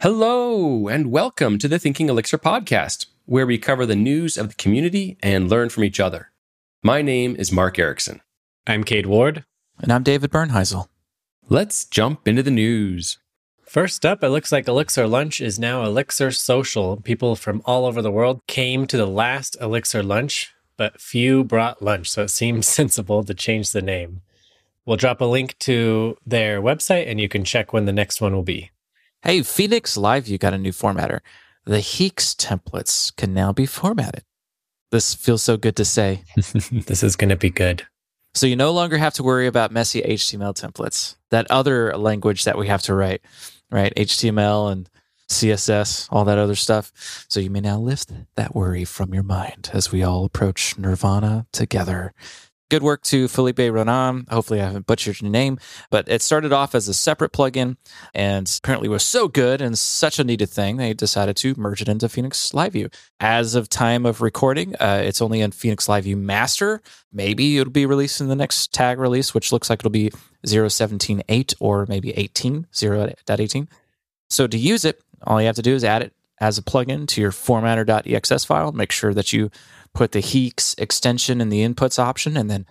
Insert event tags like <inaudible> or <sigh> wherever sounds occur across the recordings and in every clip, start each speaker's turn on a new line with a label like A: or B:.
A: Hello, and welcome to the Thinking Elixir podcast, where we cover the news of the community and learn from each other. My name is Mark Ericksen.
B: I'm Cade Ward.
C: And I'm David Bernheisel.
A: Let's jump into the news.
B: First up, it looks like Elixir Lunch is now Elixir Social. People from all over the world came to the last Elixir Lunch, but few brought lunch, so it seems <laughs> sensible to change the name. We'll drop a link to their website and you can check when the next one will be.
C: Hey, Phoenix LiveView got a new formatter. The HEEx templates can now be formatted. This feels so good to say. <laughs> <laughs>
B: this is going to be good.
C: So you no longer have to worry about messy HTML templates, that other language that we have to write, right? HTML and CSS, all that other stuff. So you may now lift that worry from your mind as we all approach Nirvana together. Good work to Felipe Renan. Hopefully, I haven't butchered your name, but it started off as a separate plugin and apparently was so good and such a needed thing, they decided to merge it into Phoenix LiveView. As of time of recording, uh, it's only in Phoenix LiveView Master. Maybe it'll be released in the next tag release, which looks like it'll be 0.17.8 or maybe 18, 0.18. So to use it, all you have to do is add it as a plugin to your formatter.exs file. Make sure that you put the HEEx extension in the inputs option, and then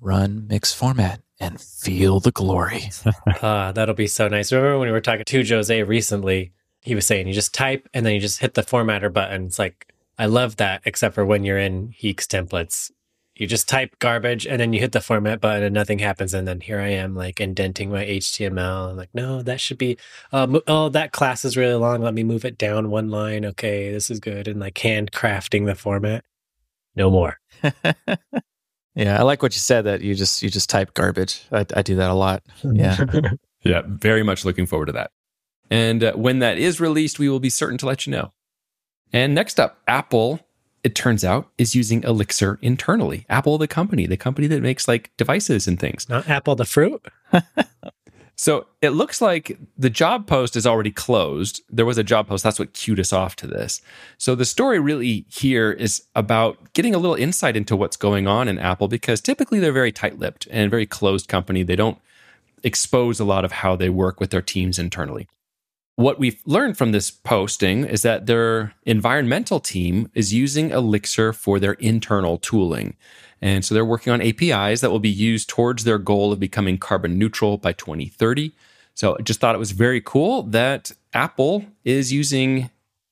C: run mix format and feel the glory. <laughs>
B: ah, that'll be so nice. Remember when we were talking to Jose recently? He was saying you just type and then you just hit the formatter button. It's like I love that, except for when you're in HEEx templates. You just type garbage and then you hit the format button and nothing happens. And then here I am, like indenting my HTML. I'm like, no, that should be, uh, oh, that class is really long. Let me move it down one line. Okay, this is good. And like handcrafting the format no more. <laughs>
C: yeah, I like what you said that you just you just type garbage. I, I do that a lot. Yeah, <laughs>
A: yeah, very much looking forward to that. And uh, when that is released, we will be certain to let you know. And next up, Apple. It turns out is using Elixir internally. Apple, the company, the company that makes like devices and things.
B: Not Apple, the fruit. <laughs>
A: So it looks like the job post is already closed. There was a job post. That's what cued us off to this. So the story really here is about getting a little insight into what's going on in Apple because typically they're very tight lipped and very closed company. They don't expose a lot of how they work with their teams internally. What we've learned from this posting is that their environmental team is using Elixir for their internal tooling. And so they're working on APIs that will be used towards their goal of becoming carbon neutral by 2030. So I just thought it was very cool that Apple is using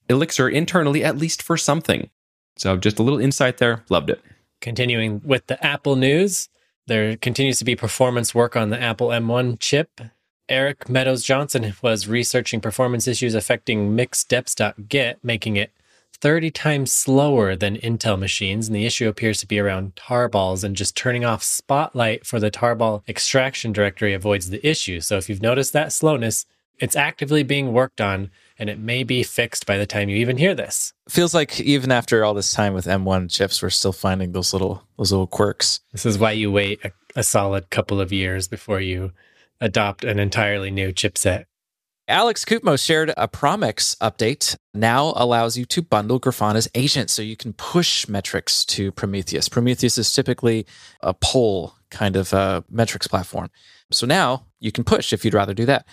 A: Elixir internally, at least for something. So just a little insight there. Loved it.
B: Continuing with the Apple news, there continues to be performance work on the Apple M1 chip. Eric Meadows-Jonsson was researching performance issues affecting mix deps.get, making it 30 times slower than Intel machines, and the issue appears to be around tarballs, and just turning off Spotlight for the tarball extraction directory avoids the issue. So if you've noticed that slowness, it's actively being worked on, and it may be fixed by the time you even hear this.
C: Feels like even after all this time with M1 chips, we're still finding those little those little quirks.
B: This is why you wait a, a solid couple of years before you adopt an entirely new chipset.
C: Alex Koutmos shared a PromEx update now allows you to bundle Grafana's agent so you can push metrics to Prometheus. Prometheus is typically a pull kind of uh, metrics platform. So now you can push if you'd rather do that.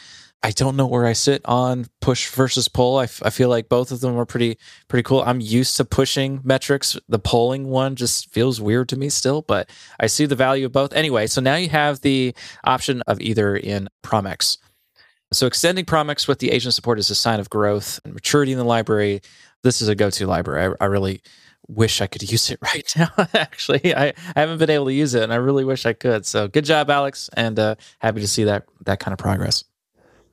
C: I don't know where I sit on push versus pull. I, f- I feel like both of them are pretty pretty cool. I'm used to pushing metrics. The polling one just feels weird to me still, but I see the value of both. Anyway, so now you have the option of either in PromEx. So extending PromEx with the agent support is a sign of growth and maturity in the library. This is a go-to library. I, I really wish I could <laughs> use it right now. Actually, I, I haven't been able to use it, and I really wish I could. So good job, Alex, and uh, happy to see that that kind of progress.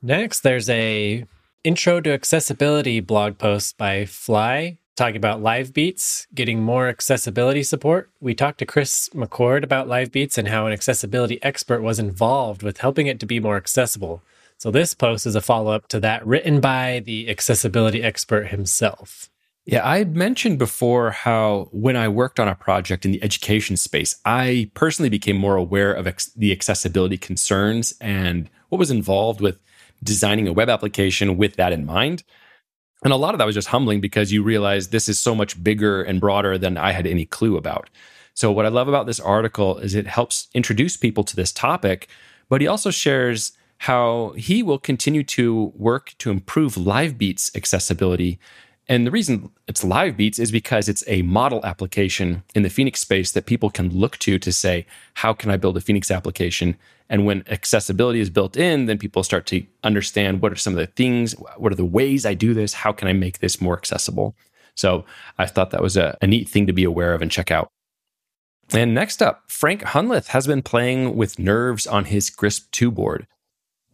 B: Next, there's a intro to accessibility blog post by Fly talking about LiveBeats getting more accessibility support. We talked to Chris McCord about LiveBeats and how an accessibility expert was involved with helping it to be more accessible. So this post is a follow up to that written by the accessibility expert himself.
A: Yeah, I mentioned before how when I worked on a project in the education space, I personally became more aware of ex- the accessibility concerns and what was involved with designing a web application with that in mind. And a lot of that was just humbling because you realize this is so much bigger and broader than I had any clue about. So, what I love about this article is it helps introduce people to this topic, but he also shares how he will continue to work to improve LiveBeats accessibility. And the reason it's LiveBeats is because it's a model application in the Phoenix space that people can look to to say, how can I build a Phoenix application? And when accessibility is built in, then people start to understand what are some of the things, what are the ways I do this? How can I make this more accessible? So I thought that was a, a neat thing to be aware of and check out. And next up, Frank Hunleth has been playing with nerves on his GRISP 2 board.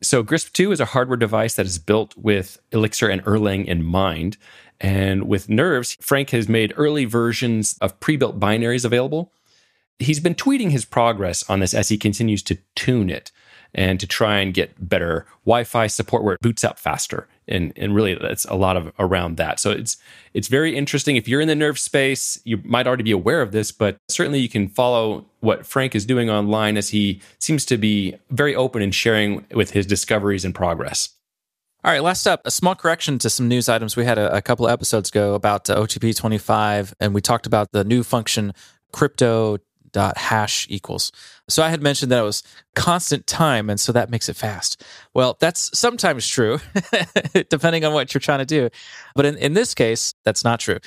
A: So, GRISP 2 is a hardware device that is built with Elixir and Erlang in mind. And with nerves, Frank has made early versions of pre built binaries available. He's been tweeting his progress on this as he continues to tune it and to try and get better Wi-Fi support where it boots up faster. And and really that's a lot of around that. So it's it's very interesting. If you're in the nerve space, you might already be aware of this, but certainly you can follow what Frank is doing online as he seems to be very open in sharing with his discoveries and progress.
C: All right, last up, a small correction to some news items we had a, a couple episodes ago about uh, OTP 25, and we talked about the new function crypto dot hash equals. So I had mentioned that it was constant time, and so that makes it fast. Well, that's sometimes true, <laughs> depending on what you're trying to do. But in, in this case, that's not true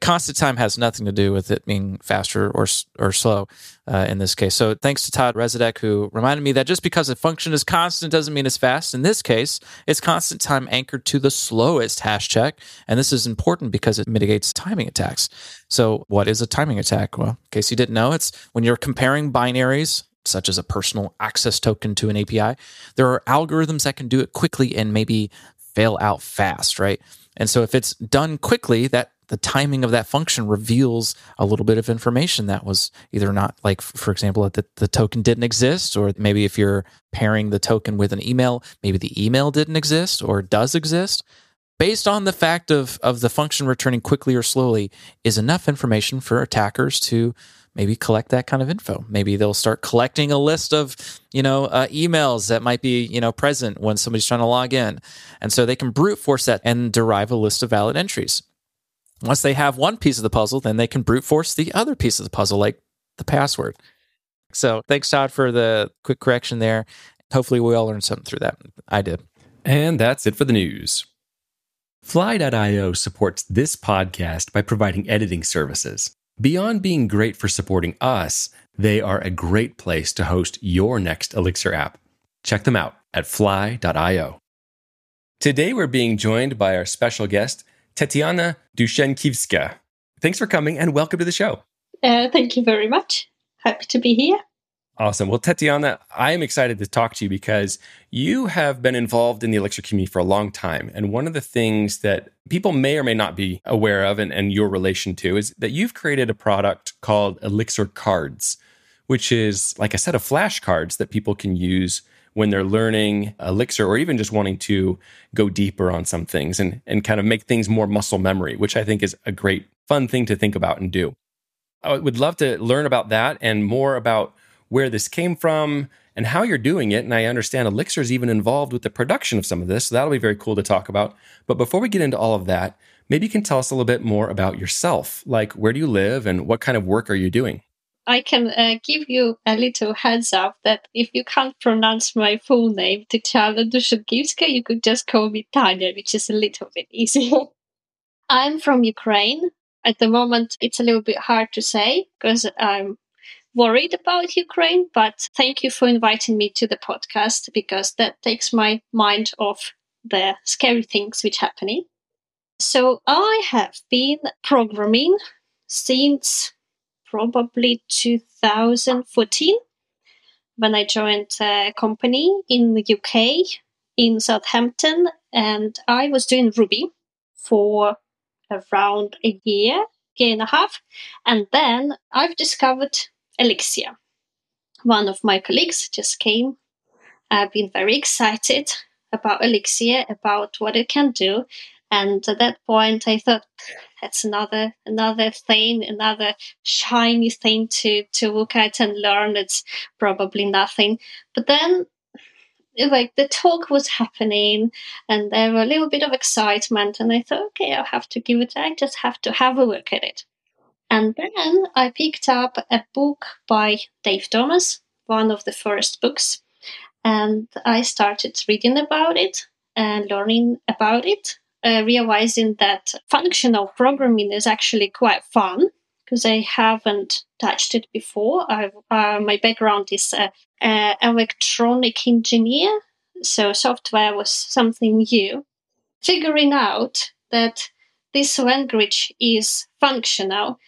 C: constant time has nothing to do with it being faster or or slow uh, in this case. So thanks to Todd Resudek who reminded me that just because a function is constant doesn't mean it's fast. In this case, it's constant time anchored to the slowest hash check, and this is important because it mitigates timing attacks. So what is a timing attack? Well, in case you didn't know, it's when you're comparing binaries such as a personal access token to an API. There are algorithms that can do it quickly and maybe fail out fast, right? And so if it's done quickly, that the timing of that function reveals a little bit of information that was either not like for example that the token didn't exist or maybe if you're pairing the token with an email maybe the email didn't exist or does exist. Based on the fact of of the function returning quickly or slowly is enough information for attackers to maybe collect that kind of info. Maybe they'll start collecting a list of you know uh, emails that might be you know present when somebody's trying to log in. And so they can brute force that and derive a list of valid entries once they have one piece of the puzzle, then they can brute force the other piece of the puzzle, like the password. So thanks, Todd, for the quick correction there. Hopefully, we all learned something through that. I did.
A: And that's it for the news. Fly.io supports this podcast by providing editing services. Beyond being great for supporting us, they are a great place to host your next Elixir app. Check them out at fly.io. Today, we're being joined by our special guest, Tetiana Dushenkivska. Thanks for coming and welcome to the show.
D: Uh, thank you very much. Happy to be here.
A: Awesome. Well, Tetiana, I am excited to talk to you because you have been involved in the Elixir community for a long time. And one of the things that people may or may not be aware of and, and your relation to is that you've created a product called Elixir Cards, which is like a set of flashcards that people can use when they're learning Elixir or even just wanting to go deeper on some things and, and kind of make things more muscle memory, which I think is a great, fun thing to think about and do. I would love to learn about that and more about where this came from and how you're doing it. And I understand Elixir is even involved with the production of some of this. So that'll be very cool to talk about. But before we get into all of that, maybe you can tell us a little bit more about yourself. Like, where do you live and what kind of work are you doing?
D: I can uh, give you a little heads up that if you can't pronounce my full name, Tetiana Dushenkivska, you could just call me Tanya, which is a little bit easier. <laughs> I'm from Ukraine. At the moment, it's a little bit hard to say because I'm worried about Ukraine, but thank you for inviting me to the podcast because that takes my mind off the scary things which are happening. So I have been programming since probably 2014 when I joined a company in the UK in Southampton, and I was doing Ruby for around a year, year and a half, and then I've discovered Elixir. One of my colleagues just came. I've been very excited about Elixir, about what it can do, and at that point, I thought that's another another thing, another shiny thing to to look at and learn. It's probably nothing. But then, like the talk was happening, and there were a little bit of excitement, and I thought, okay, I'll have to give it. I just have to have a look at it. And then I picked up a book by Dave Thomas, one of the first books And I started reading about it and learning about it, uh, realizing that functional programming is actually quite fun because I haven't touched it before. Uh, my background is uh, electronic engineer, so software was something new. Figuring out that this language is functional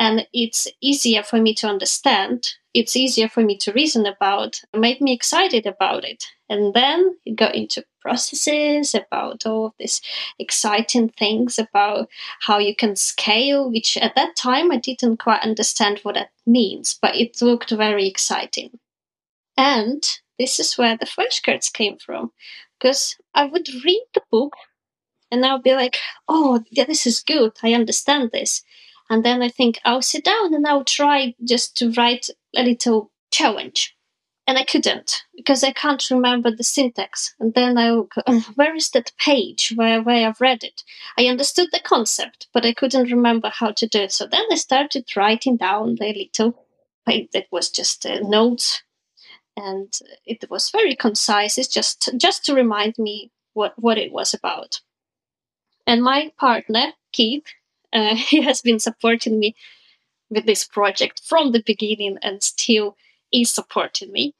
D: and it's easier for me to understand it's easier for me to reason about made me excited about it and then go into processes about all of these exciting things about how you can scale which at that time i didn't quite understand what that means but it looked very exciting and this is where the flashcards came from because i would read the book and I'll be like, oh, yeah, this is good. I understand this. And then I think I'll sit down and I'll try just to write a little challenge. And I couldn't because I can't remember the syntax. And then I, where is that page where, where I've read it? I understood the concept, but I couldn't remember how to do it. So then I started writing down the little, page that was just a note. and it was very concise. It's just, just to remind me what, what it was about. And my partner, Keith, uh, <laughs> he has been supporting me with this project from the beginning and still is supporting me.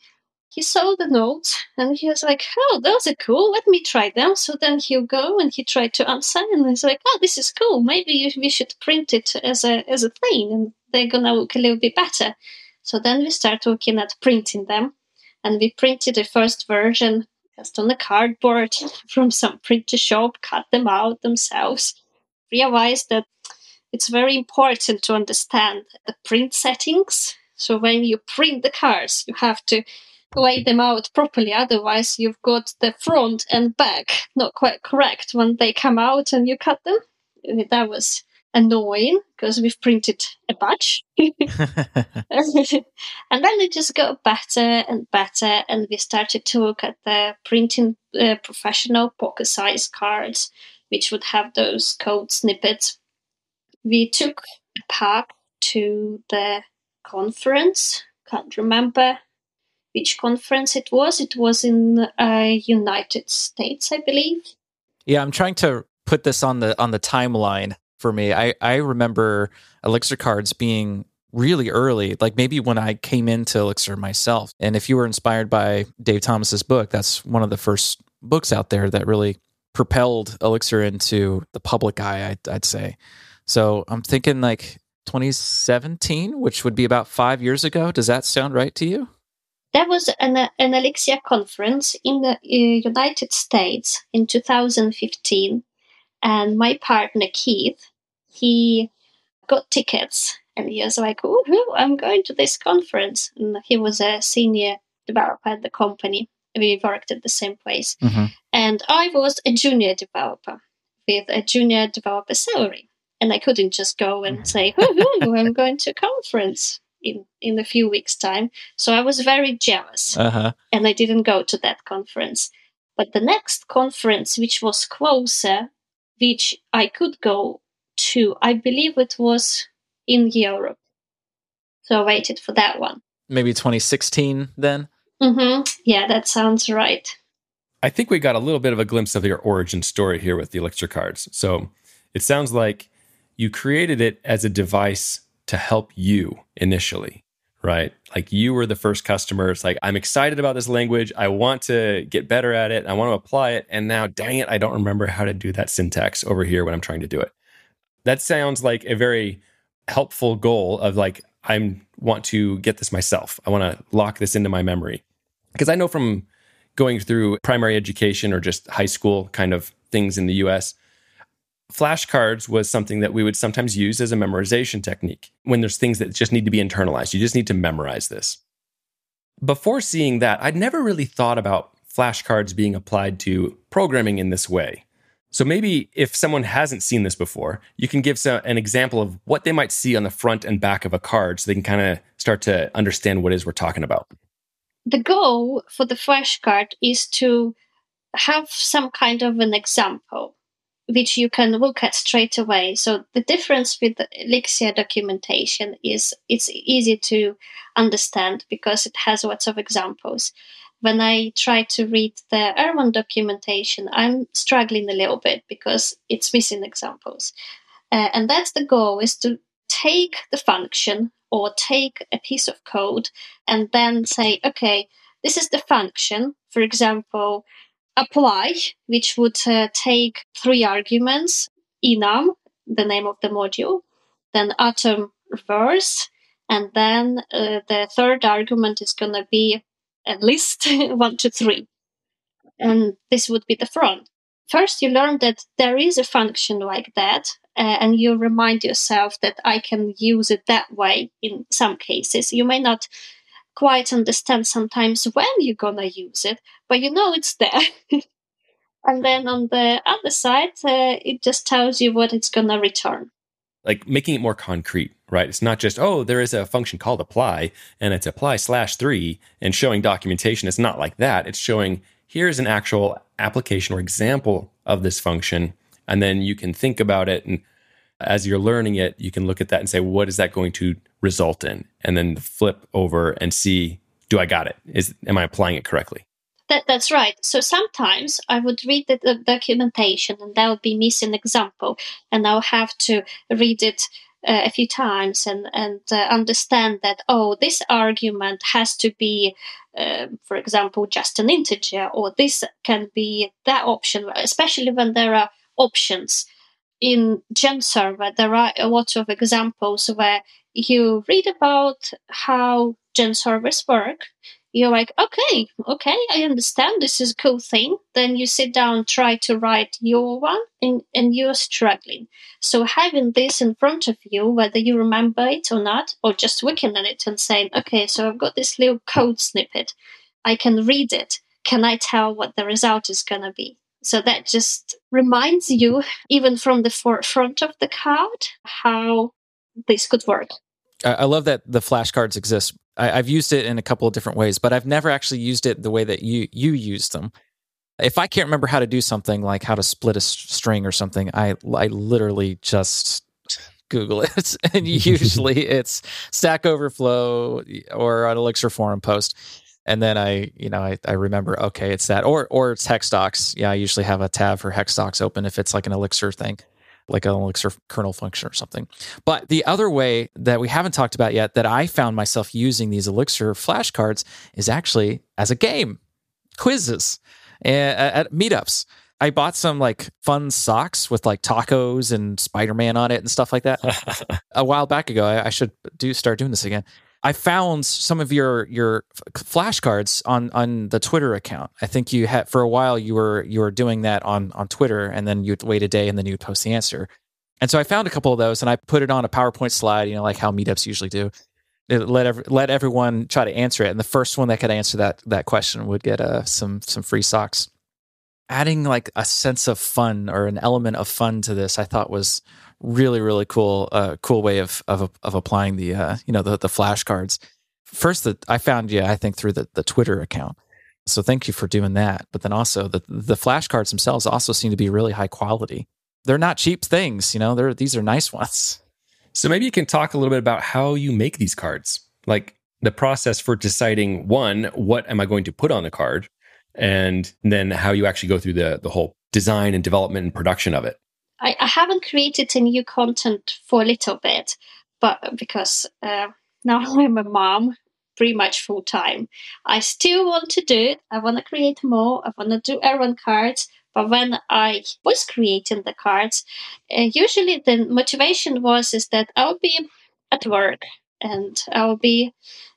D: He saw the notes and he was like, Oh, those are cool. Let me try them. So then he'll go and he tried to answer and he's like, Oh, this is cool. Maybe we should print it as a, as a thing and they're going to look a little bit better. So then we start looking at printing them and we printed the first version just on the cardboard <laughs> from some printer shop, cut them out themselves, realized that it's very important to understand the print settings. So when you print the cards, you have to lay them out properly. Otherwise, you've got the front and back not quite correct when they come out and you cut them. That was annoying because we've printed a batch. <laughs> <laughs> and then it just got better and better, and we started to look at the printing uh, professional pocket size cards, which would have those code snippets. We took pack to the conference, can't remember which conference it was. It was in uh, United States, I believe.
C: Yeah, I'm trying to put this on the on the timeline for me. I, I remember Elixir cards being really early, like maybe when I came into Elixir myself. And if you were inspired by Dave Thomas's book, that's one of the first books out there that really propelled Elixir into the public eye, I'd, I'd say. So I'm thinking like 2017, which would be about five years ago. Does that sound right to you?
D: There was an, an Elixir conference in the uh, United States in 2015 and my partner, Keith, he got tickets and he was like, oh, I'm going to this conference. And he was a senior developer at the company. We worked at the same place. Mm-hmm. And I was a junior developer with a junior developer salary. And I couldn't just go and mm-hmm. say, I'm going to a conference in, in a few weeks' time. So I was very jealous. Uh-huh. And I didn't go to that conference. But the next conference, which was closer which I could go to. I believe it was in Europe. So I waited for that one.
C: Maybe 2016 then?
D: Mm-hmm. Yeah, that sounds right.
A: I think we got a little bit of a glimpse of your origin story here with the Elixir cards. So it sounds like you created it as a device to help you initially right? Like you were the first customer. It's like, I'm excited about this language. I want to get better at it. I want to apply it. And now, dang it, I don't remember how to do that syntax over here when I'm trying to do it. That sounds like a very helpful goal of like, I want to get this myself. I want to lock this into my memory. Because I know from going through primary education or just high school kind of things in the US, flashcards was something that we would sometimes use as a memorization technique when there's things that just need to be internalized. You just need to memorize this. Before seeing that, I'd never really thought about flashcards being applied to programming in this way. So maybe if someone hasn't seen this before, you can give some, an example of what they might see on the front and back of a card so they can kind of start to understand what is we're talking about.
D: The goal for the flashcard is to have some kind of an example which you can look at straight away. So the difference with the Elixir documentation is it's easy to understand because it has lots of examples. when I try to read the Erlang documentation, I'm struggling a little bit because it's missing examples. Uh, and that's the goal is to take the function or take a piece of code and then say, okay, this is the function. For example, apply, which would uh, take three arguments enum, the name of the module, then atom reverse, and then uh, the third argument is going to be a list <laughs> one to three. And this would be the front. First, you learn that there is a function like that, uh, and you remind yourself that I can use it that way in some cases. You may not quite understand sometimes when you're gonna use it, but you know it's there. <laughs> and then on the other side, uh, it just tells you what it's gonna return.
A: Like making it more concrete, right? It's not just, oh, there is a function called apply and it's apply slash three and showing documentation. It's not like that. It's showing here's an actual application or example of this function. And then you can think about it and as you're learning it, you can look at that and say, what is that going to result in? And then flip over and see, do I got it? Is am I applying it correctly?
D: That, that's right. So sometimes I would read the, the documentation and that would be missing example, and I'll have to read it uh, a few times and and uh, understand that oh, this argument has to be, uh, for example, just an integer, or this can be that option, especially when there are options in GenServer, there are a lot of examples where you read about how GenServers work. You're like, okay, okay, I understand this is a cool thing. Then you sit down, try to write your one, and, and you're struggling. So having this in front of you, whether you remember it or not, or just looking at it and saying, okay, so I've got this little code snippet. I can read it. Can I tell what the result is going to be? So that just reminds you, even from the forefront of the card, how this could work.
C: I love that the flashcards exist. I, have used it in a couple of different ways, but I've never actually used it the way that you you used them. If I can't remember how to do something like how to split a string or something, I I literally just Google it, <laughs> and <laughs> usually it's Stack Overflow or an Elixir forum post and then I, you know, I, I remember, okay, it's that, or or it's hexdocs. Yeah, I usually have a tab for hex docs open if it's like an Elixir thing, like an Elixir kernel function or something. But the other way that we haven't talked about yet that I found myself using these Elixir flashcards is actually as a game, quizzes eh, at, at meetups. I bought some like fun socks with like tacos and Spider Man on it and stuff like that <laughs> a while back ago. I, I should do start doing this again. I found some of your your flashcards on on the Twitter account. I think you had for a while you were you were doing that on on Twitter, and then you'd wait a day and then you'd post the answer. And so I found a couple of those, and I put it on a PowerPoint slide, you know, like how meetups usually do. It let every, let everyone try to answer it, and the first one that could answer that that question would get uh, some some free socks. Adding like a sense of fun or an element of fun to this, I thought was really really cool uh, cool way of of of applying the uh, you know the the flashcards. First, that I found you, I think through the the Twitter account. So thank you for doing that. But then also the the flashcards themselves also seem to be really high quality. They're not cheap things, you know. They're these are nice ones.
A: So maybe you can talk a little bit about how you make these cards, like the process for deciding one, what am I going to put on the card, and then how you actually go through the the whole design and development and production of it.
D: I, I haven't created a new content for a little bit, but because uh, now <laughs> I'm a mom, pretty much full time. I still want to do it. I want to create more. I want to do Erlang cards. But when I was creating the cards, uh, usually the motivation was is that I'll be at work and I'll be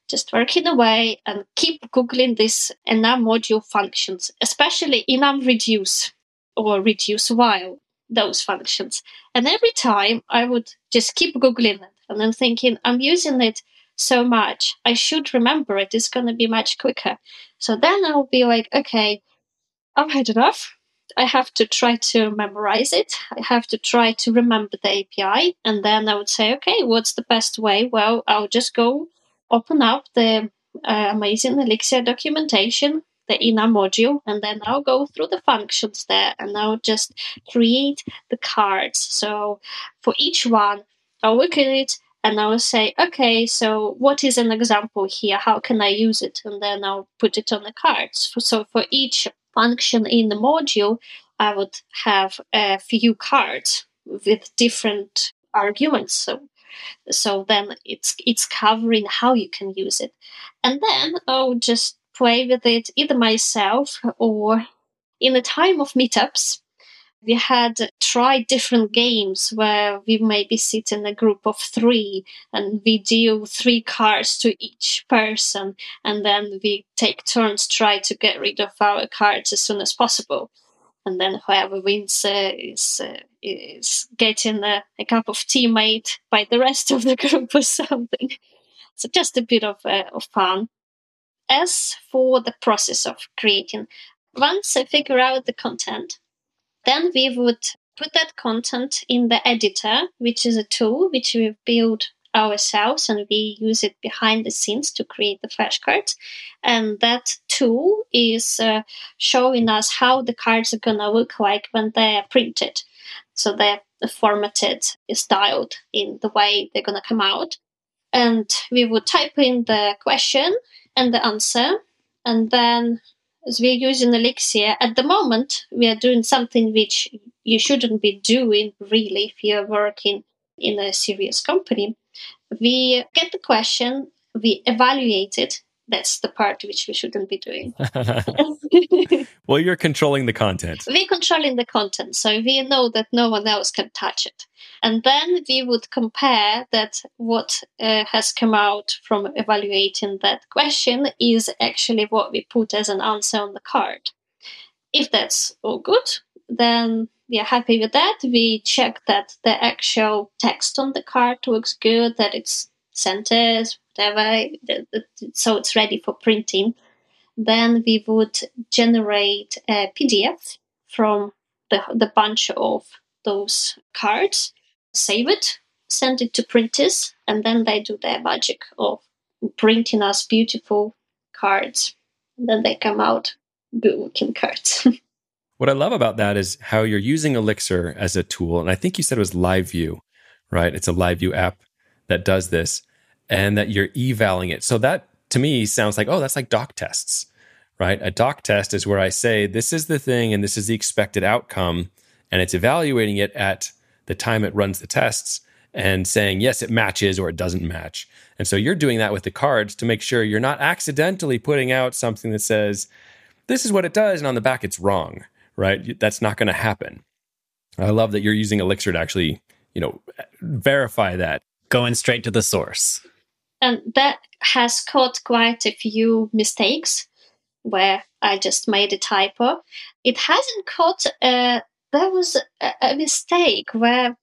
D: just working away and keep googling this enum module functions, especially enum reduce or reduce while those functions. And every time I would just keep Googling it and then thinking, I'm using it so much, I should remember it. It's going to be much quicker. So then I'll be like, okay, I've had enough. I have to try to memorize it. I have to try to remember the API. And then I would say, okay, what's the best way? Well, I'll just go open up the uh, amazing Elixir documentation the enum module and then I'll go through the functions there and I'll just create the cards. So for each one, I'll look at it and I will say, okay, so what is an example here? How can I use it? And then I'll put it on the cards. So for each function in the module, I would have a few cards with different arguments. So so then it's it's covering how you can use it. And then I'll just play with it either myself or in the time of meetups we had tried different games where we maybe sit in a group of three and we deal three cards to each person and then we take turns try to get rid of our cards as soon as possible. And then whoever wins uh, is uh, is getting a, a, cup of tea made by the rest of the <laughs> group or something. So just a bit of, uh, of fun as for the process of creating once i figure out the content then we would put that content in the editor, which is a tool which we've built ourselves and we use it behind the scenes to create the flashcards. And that tool is uh, showing us how the cards are going to look like when they're printed. So they're formatted, styled in the way they're going to come out. And we would type in the question and the answer, and then as we're using Elixir, at the moment, we are doing something which you shouldn't be doing really if you're working in a serious company. We get the question, we evaluate it, that's the part which we shouldn't be doing. <laughs> <laughs>
A: well, you're controlling the content.
D: We're controlling the content, so we know that no one else can touch it. And then we would compare that what uh, has come out from evaluating that question is actually what we put as an answer on the card. If that's all good, then we are happy with that. We check that the actual text on the card looks good, that it's centers, whatever, so it's ready for printing. Then we would generate a PDF from the, the bunch of those cards, save it, send it to printers, and then they do their magic of printing us beautiful cards. And then they come out good looking cards. <laughs>
A: what I love about that is how you're using Elixir as a tool. And I think you said it was LiveView, right? It's a LiveView app that does this and that you're evaling it. So that to me sounds like, oh, that's like doc tests, right? A doc test is where I say, this is the thing and this is the expected outcome. And it's evaluating it at the time it runs the tests and saying, yes, it matches or it doesn't match. And so you're doing that with the cards to make sure you're not accidentally putting out something that says, this is what it does. And on the back, it's wrong, right? That's not going to happen. I love that you're using Elixir to actually, you know, verify that.
B: Going straight to the source
D: and that has caught quite a few mistakes where I just made a typo. It hasn't caught. Uh, there was a, a mistake where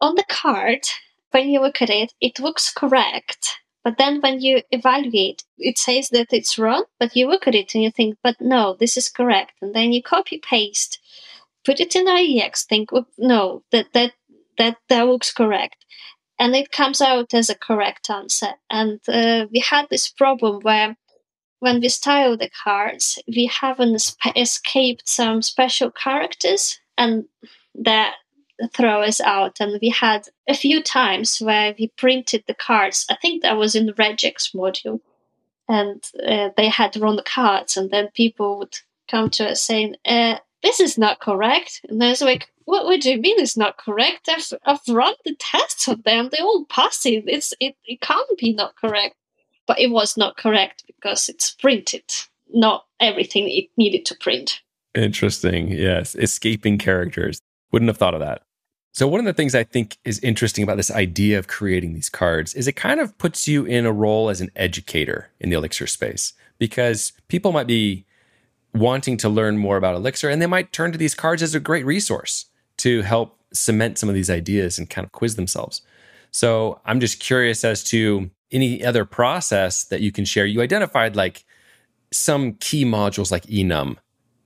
D: on the card, when you look at it, it looks correct. But then when you evaluate, it says that it's wrong, but you look at it and you think, but no, this is correct. And then you copy paste, put it in IEX, think, no, that, that, that, that looks correct and it comes out as a correct answer. And uh, we had this problem where when we style the cards, we haven't sp- escaped some special characters, and that throw us out. And we had a few times where we printed the cards. I think that was in the regex module, and uh, they had the cards, and then people would come to us saying, uh, "This is not correct," and there's like, what, what do you mean it's not correct? I've, I've run the tests on them. They're all passive. It's, it, it can't be not correct. But it was not correct because it's printed, not everything it needed to print.
A: Interesting. Yes. Escaping characters. Wouldn't have thought of that. So, one of the things I think is interesting about this idea of creating these cards is it kind of puts you in a role as an educator in the Elixir space because people might be wanting to learn more about Elixir and they might turn to these cards as a great resource to help cement some of these ideas and kind of quiz themselves. So I'm just curious as to any other process that you can share. You identified like some key modules like enum.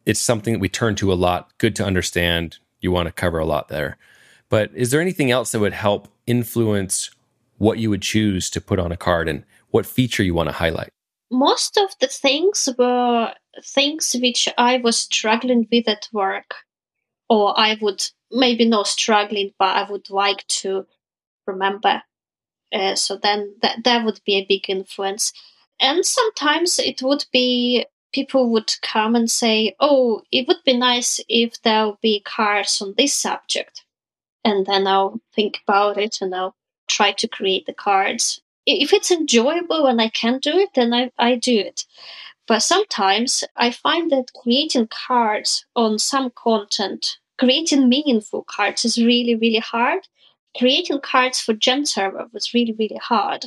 A: It's something that we turn to a lot, good to understand. You want to cover a lot there. But is there anything else that would help influence what you would choose to put on a card and what feature you want to highlight?
D: Most of the things were things which I was struggling with at work, or I would maybe not struggling, but I would like to remember. Uh, so then that that would be a big influence. And sometimes it would be people would come and say, "Oh, it would be nice if there would be cards on this subject," and then I'll think about it and I'll try to create the cards. If it's enjoyable and I can do it, then I, I do it. But sometimes I find that creating cards on some content, creating meaningful cards is really, really hard. Creating cards for Gen Server was really, really hard.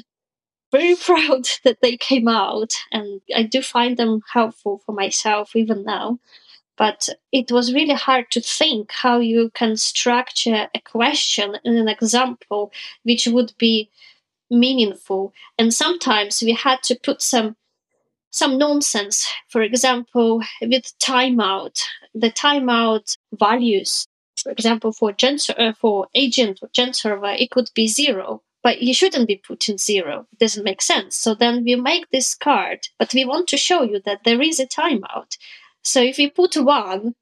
D: Very <laughs> proud that they came out, and I do find them helpful for myself even now. But it was really hard to think how you can structure a question in an example which would be meaningful. And sometimes we had to put some some nonsense. For example, with timeout, the timeout values, for example, for gen, uh, for agent or gen server, it could be zero, but you shouldn't be putting zero. It doesn't make sense. So then we make this card, but we want to show you that there is a timeout. So if we put one,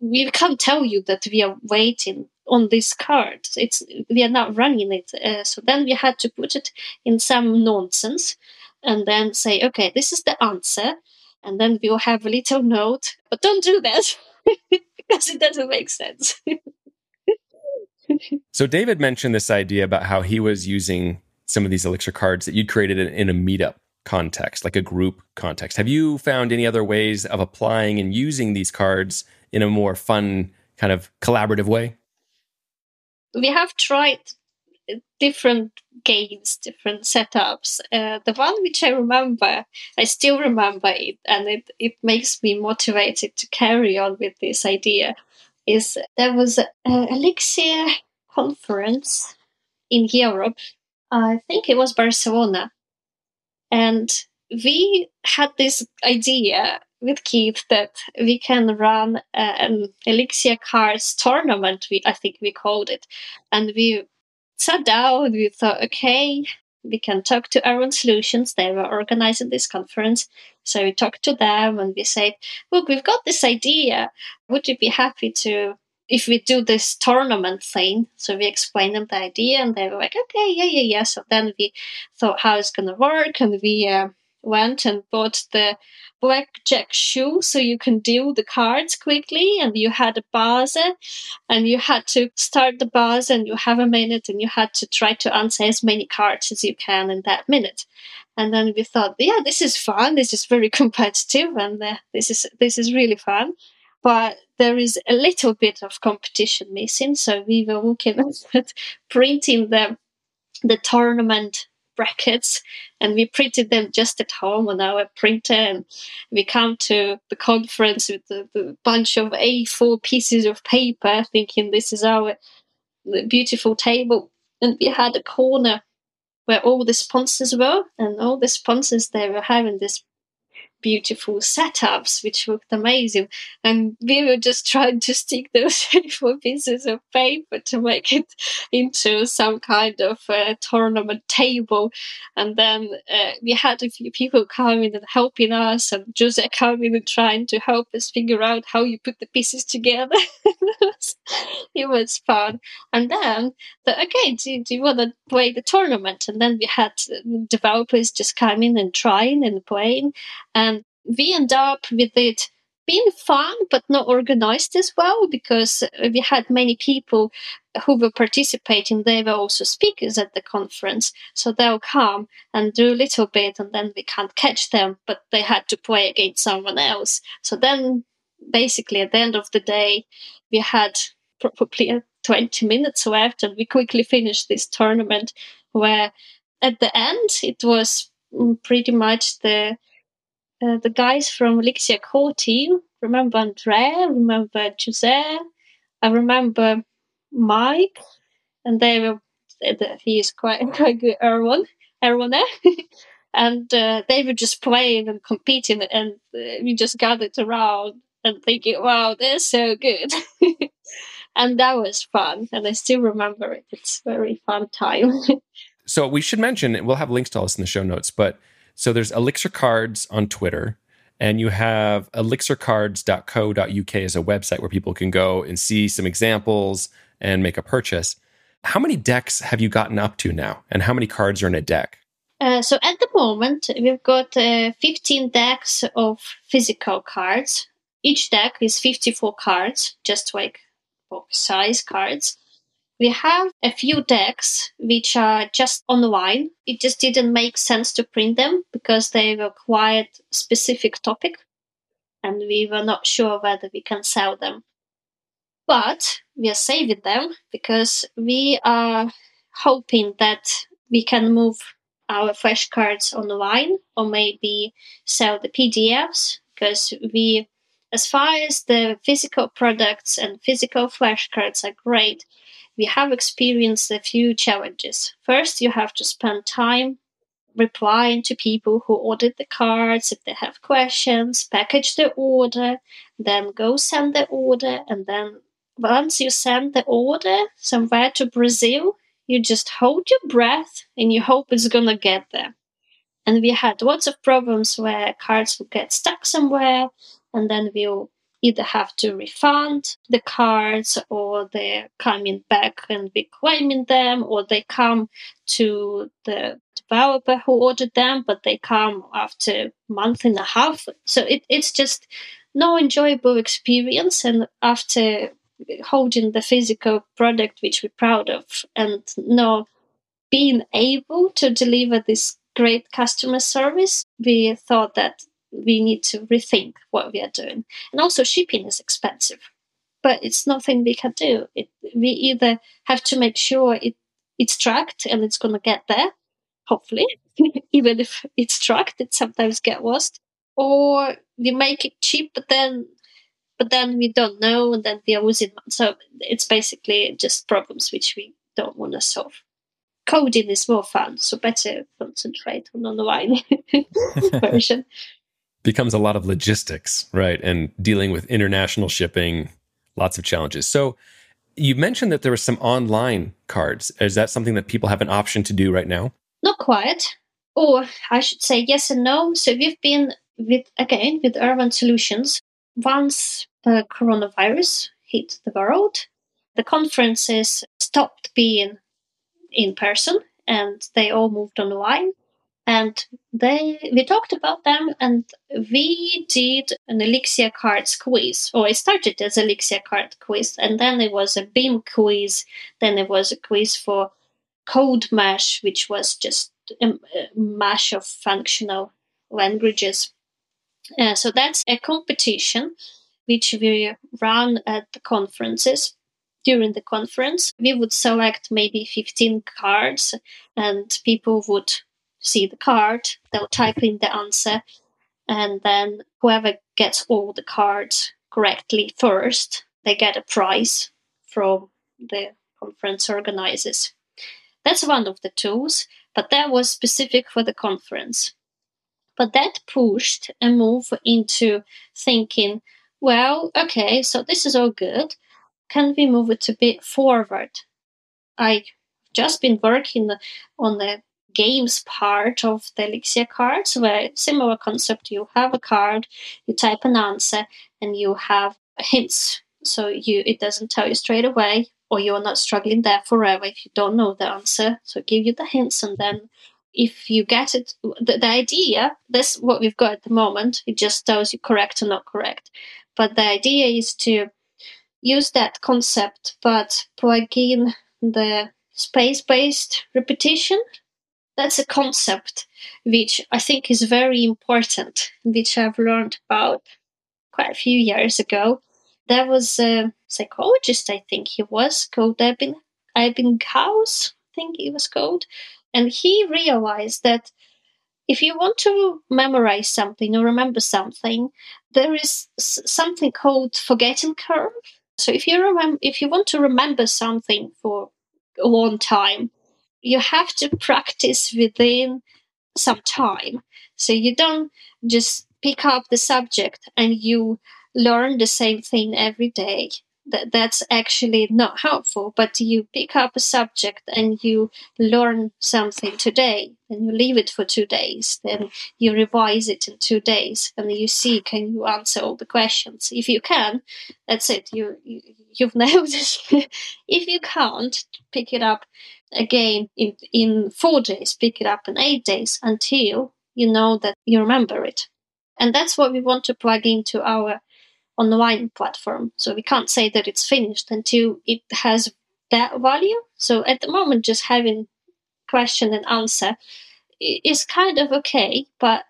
D: we can't tell you that we are waiting on this card. It's we are not running it. Uh, so then we had to put it in some nonsense, and then say, okay, this is the answer, and then we'll have a little note. But don't do that <laughs> because it doesn't make sense. <laughs>
A: so David mentioned this idea about how he was using some of these elixir cards that you'd created in, in a meetup context, like a group context. Have you found any other ways of applying and using these cards in a more fun, kind of collaborative way?
D: We have tried different games, different setups. Uh, the one which I remember, I still remember it, and it, it makes me motivated to carry on with this idea. Is there was an Elixir conference in Europe, I think it was Barcelona, and we had this idea with Keith that we can run an Elixir Cards tournament. We I think we called it, and we sat down. We thought, okay, we can talk to Erlang Solutions. They were organizing this conference, so we talked to them and we said, look, we've got this idea. Would you be happy to? If we do this tournament thing, so we explained them the idea, and they were like, "Okay, yeah, yeah, yeah." So then we thought how it's gonna work, and we uh, went and bought the blackjack shoe so you can deal the cards quickly and you had a buzzer and you had to start the buzzer and you have a minute and you had to try to answer as many cards as you can in that minute. And then we thought yeah this is fun. This is very <laughs> competitive and uh, this is this is really fun. But there is a little bit of competition missing so we were looking <laughs> at printing the the tournament brackets and we printed them just at home on our printer and we come to the conference with a, bunch of A4 pieces of paper thinking this is our beautiful table and we had a corner where all the sponsors were and all the sponsors they were having this beautiful setups which looked amazing. And we were just trying to stick those <laughs> four pieces of paper to make it into some kind of uh, tournament table. And then uh, we had a few people coming and helping us and Jose coming and trying to help us figure out how you put the pieces together. <laughs> It was fun. And then the, okay do, do you want to play the tournament? And then we had developers just coming and trying and playing. and we end up with it being fun but not organized as well because we had many people who were participating. They were also speakers at the conference. So they'll come and do a little bit and then we can't catch them but they had to play against someone else. So then basically at the end of the day we had probably 20 minutes left and we quickly finished this tournament where at the end it was mm, pretty much the uh, the guys from Elixir core team. Remember Andrea, remember Jose, I remember Mike, and they were, he is quite, <laughs> quite good, Erwan, Erwan <laughs> and uh, they were just playing and competing, and uh, we just gathered around and thinking, wow, they're so good. <laughs> and that was fun, and I still remember it. It's very fun time.
A: so we should mention, we'll have links to all this in the show notes, but so there's Elixir Cards on Twitter, and you have elixircards.co.uk as a website where people can go and see some examples and make a purchase. How many decks have you gotten up to now? And how many cards are in a deck?
D: Uh, so at the moment, we've got uh, 15 decks of physical cards. Each deck is 54 cards, just like size cards. We have a few decks which are just online. It just didn't make sense to print them because they were quite specific topic and we were not sure whether we can sell them. But we are saving them because we are hoping that we can move our flashcards online or maybe sell the PDFs because we, as far as the physical products and physical flashcards are great, we have experienced a few challenges. First, you have to spend time replying to people who ordered the cards if they have questions, package the order, then go send the order, and then once you send the order somewhere to Brazil, you just hold your breath and you hope it's gonna get there. And we had lots of problems where cards would get stuck somewhere, and then we'll either have to refund the cards or they're coming back and reclaiming them, or they come to the developer who ordered them, but they come after month and a half. So it, it's just no enjoyable experience. And after holding the physical product which we're proud of and now being able to deliver this great customer service, we thought that we need to rethink what we are doing. And also, shipping is expensive, but it's nothing we can do. It, we either have to make sure it, it's tracked and it's going to get there, hopefully, <laughs> even if it's tracked, it sometimes get lost, or we make it cheap, but then but then we don't know, and then we are losing. So it's basically just problems which we don't want to solve. Coding is more fun, so better concentrate on the online <laughs> version.
A: Becomes a lot of logistics, right? And dealing with international shipping, lots of challenges. So you mentioned that there were some online cards. Is that something that people have an option to do right now?
D: Not quite. Or I should say yes and no. So we've been with again with Erlang Solutions once the coronavirus hit the world, the conferences stopped being in person and they all moved online. And they we talked about them and we did an Elixir cards quiz. Or it started as Elixir card quiz and then it was a BEAM quiz, then it was a quiz for CodeMesh, which was just a mash of functional languages. Uh, so that's a competition which we run at the conferences. During the conference, we would select maybe 15 cards, and people would see the card, they'll type in the answer, and then whoever gets all the cards correctly first, they get a prize from the conference organizers. That's one of the tools, but that was specific for the conference. But that pushed a move into thinking, well, okay, so this is all good. Can we move it a bit forward? I've just been working on the games part of the Elixir cards, where similar concept. You have a card, you type an answer, and you have hints. So you it doesn't tell you straight away, or you're not struggling there forever if you don't know the answer. So give you the hints, and then if you get it, the, the idea, that's what we've got at the moment. It just tells you correct or not correct. But the idea is to use that concept, but plug in the space based repetition. That's a concept which I think is very important, which I've learned about quite a few years ago. There was a psychologist, I think he was, called Eben, Ebbinghaus, I think he was called, and he realized that if you want to memorize something or remember something, there is something called forgetting curve. So if you remember, if you want to remember something for a long time, you have to practice within some time. So you don't just pick up the subject and you learn the same thing every day that that's actually not helpful but you pick up a subject and you learn something today and you leave it for two days then you revise it in two days and you see can you answer all the questions if you can that's it you you, you've <laughs> nailed it. if you can't pick it up again in in four days, pick it up in eight days until you know that you remember it. And that's what we want to plug into our online platform. So we can't say that it's finished until it has that value. So at the moment, just having question and answer is kind of okay, but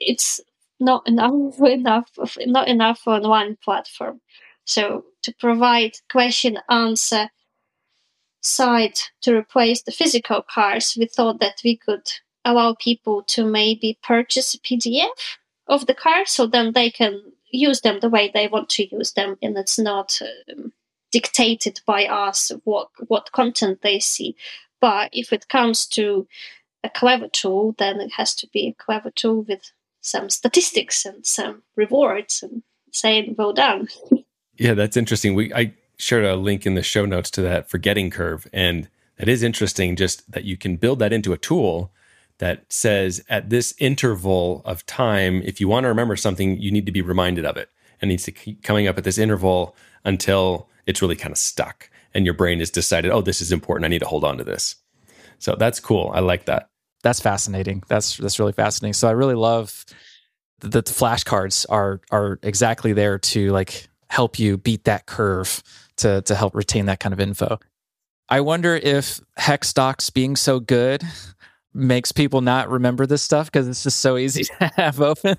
D: it's not enough <laughs> enough not enough on one platform. So to provide question answer site to replace the physical cards, we thought that we could allow people to maybe purchase a PDF of the card so then they can use them the way they want to use them and it's not um, dictated by us what what content they see. But if it comes to a clever tool then it has to be a clever tool with some statistics and some rewards and saying well done.
A: Yeah that's interesting. We i shared a link in the show notes to that forgetting curve and that is interesting just that you can build that into a tool that says at this interval of time, if you want to remember something, you need to be reminded of it. And it needs to keep coming up at this interval until it's really kind of stuck and your brain has decided, oh, this is important. I need to hold on to this. So that's cool. I like that.
C: That's fascinating. That's that's really fascinating. So I really love that the flashcards are are exactly there to like help you beat that curve to to help retain that kind of info. I wonder if hex docs being so good makes people not remember this stuff because it's just so easy <laughs> to have open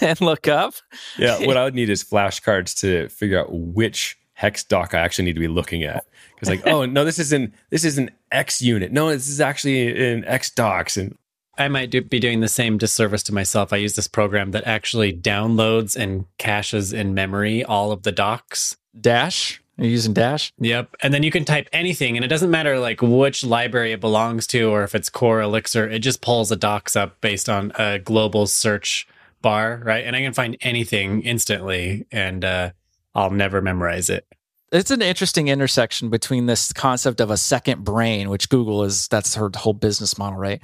C: and look up.
A: Yeah, what I would need is flashcards to figure out which hex doc I actually need to be looking at. Because like, oh no, this is not this is an ExUnit. No, this is actually in X docs and
B: I might do, be doing the same disservice to myself. I use this program that actually downloads and caches in memory all of the docs.
C: Dash? Are you using Dash?
B: Yep. And then you can type anything, and it doesn't matter like which library it belongs to or if it's core Elixir. It just pulls the docs up based on a global search bar, right? And I can find anything instantly, and uh, I'll never memorize it.
C: It's an interesting intersection between this concept of a second brain, which Google is that's her whole business model, right?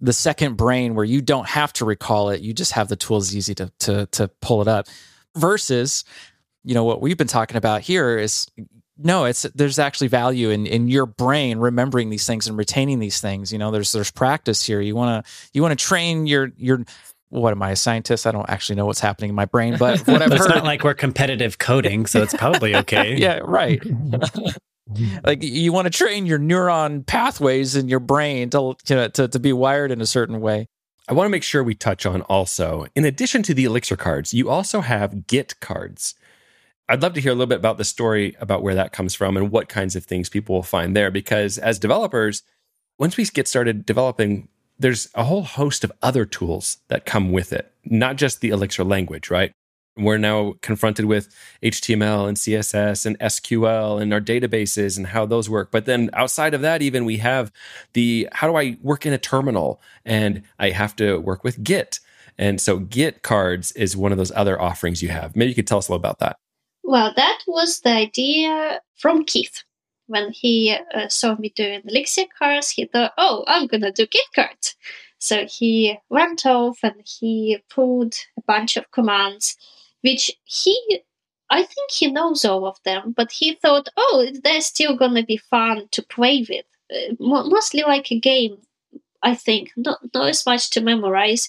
C: The second brain where you don't have to recall it, you just have the tools easy to to to pull it up versus you know what we've been talking about here is no it's there's actually value in in your brain remembering these things and retaining these things you know there's there's practice here you want to you want to train your your what am I a scientist? I don't actually know what's happening in my brain, but <laughs> what I've
B: it's
C: heard,
B: not like we're competitive coding, so it's probably okay. <laughs>
C: yeah, right. <laughs> like you want to train your neuron pathways in your brain to, to to to be wired in a certain way.
A: I want to make sure we touch on also, in addition to the Elixir cards, you also have Git cards. I'd love to hear a little bit about the story about where that comes from and what kinds of things people will find there. Because as developers, once we get started developing, there's a whole host of other tools that come with it, not just the Elixir language, right? We're now confronted with HTML and CSS and SQL and our databases and how those work. But then outside of that, even we have the how do I work in a terminal? And I have to work with Git. And so Git cards is one of those other offerings you have. Maybe you could tell us a little about that.
D: Well, that was the idea from Keith. When he uh, saw me doing Elixir cards, he thought, oh, I'm going to do Git cards. So he went off and he pulled a bunch of commands, which he, I think he knows all of them, but he thought, oh, they're still going to be fun to play with. Uh, mostly like a game, I think, not, not as much to memorize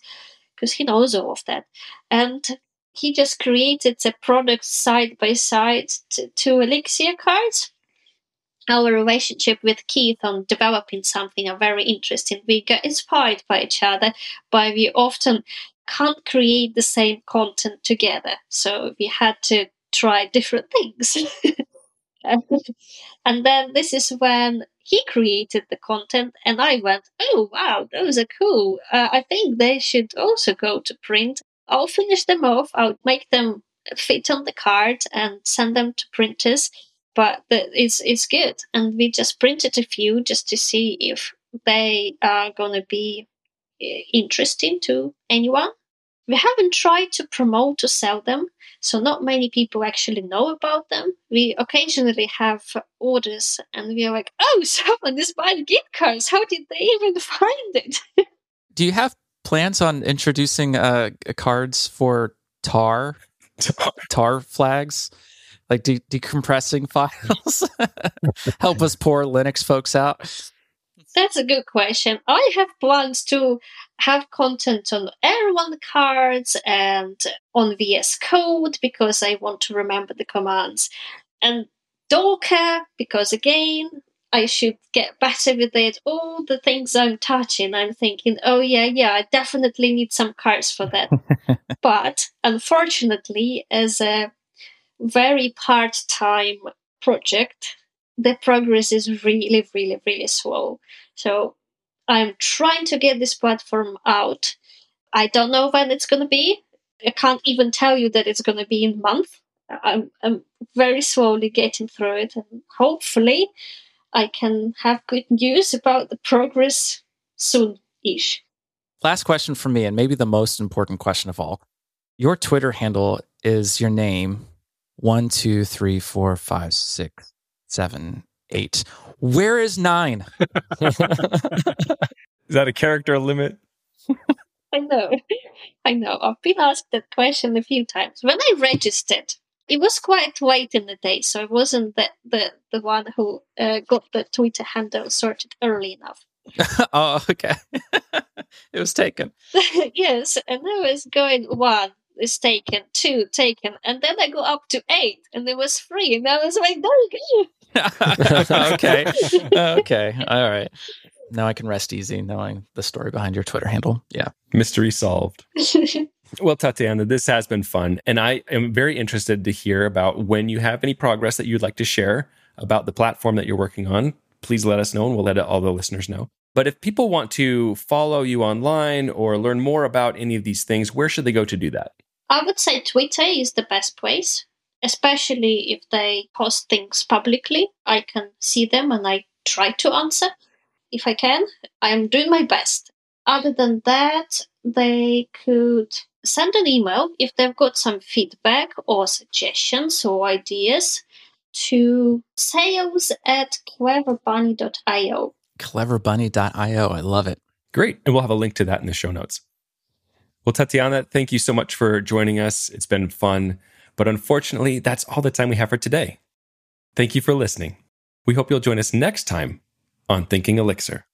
D: because he knows all of that. And he just created the product side by side to, to Elixir cards. Our relationship with Keith on developing something are very interesting. We get inspired by each other, but we often can't create the same content together. So we had to try different things. <laughs> and then this is when he created the content, and I went, "Oh wow, those are cool! Uh, I think they should also go to print." I'll finish them off. I'll make them fit on the card and send them to printers. But it's it's good, and we just printed a few just to see if they are to be eh, interesting to anyone. We haven't tried to promote to sell them, so not many people actually know about them. We occasionally have orders, and we are like, "Oh, <laughs> someone is buying Git cards. How did they even <laughs> find it?"
C: Do you have plans on introducing uh, cards for tar <laughs> tar flags like de- decompressing files? <laughs> Help us poor Linux folks out.
D: That's a good question. I have plans to have content on Erlang cards and on VS Code because I want to remember the commands. And Docker because again, I should get better with it. All the things I'm touching, I'm thinking, oh yeah, yeah, I definitely need some cards for that. <laughs> but unfortunately, as a very part-time project, the progress is really, really, really slow. So I'm trying to get this platform out. I don't know when it's going to be. I can't even tell you that it's going to be in a month. I'm, I'm very slowly getting through it, and hopefully, I can have good news about the progress soon ish.
C: Last question for me, and maybe the most important question of all. Your Twitter handle is your name one, two, three, four, five, six, seven, eight. Where is nine? <laughs> <laughs>
A: Is that a character limit? <laughs>
D: I know. I know. I've been asked that question a few times. When I registered, it was quite late in the day, so I wasn't the the, the one who uh, got the Twitter handle sorted early enough. <laughs> <laughs>
C: oh, okay. <laughs> it was taken.
D: yes, and I was going one is taken, two taken, and then I go up to eight, and there was three, and I was like, there
C: you go. okay, okay, all right. Now I can rest easy knowing the story behind your Twitter handle. Yeah,
A: mystery solved. Well, Tatiana, this has been fun. And I am very interested to hear about when you have any progress that you'd like to share about the platform that you're working on. Please let us know and we'll let all the listeners know. But if people want to follow you online or learn more about any of these things, where should they go to do that?
D: I would say Twitter is the best place, especially if they post things publicly. I can see them and I try to answer if I can. I'm doing my best. Other than that, they could send an email if they've got some feedback or suggestions or ideas to sales at cleverbunny.io.
C: Cleverbunny.io. I love it.
A: Great. And we'll have a link to that in the show notes. Well, Tatiana, thank you so much for joining us. It's been fun. But unfortunately, that's all the time we have for today. Thank you for listening. We hope you'll join us next time on Thinking Elixir.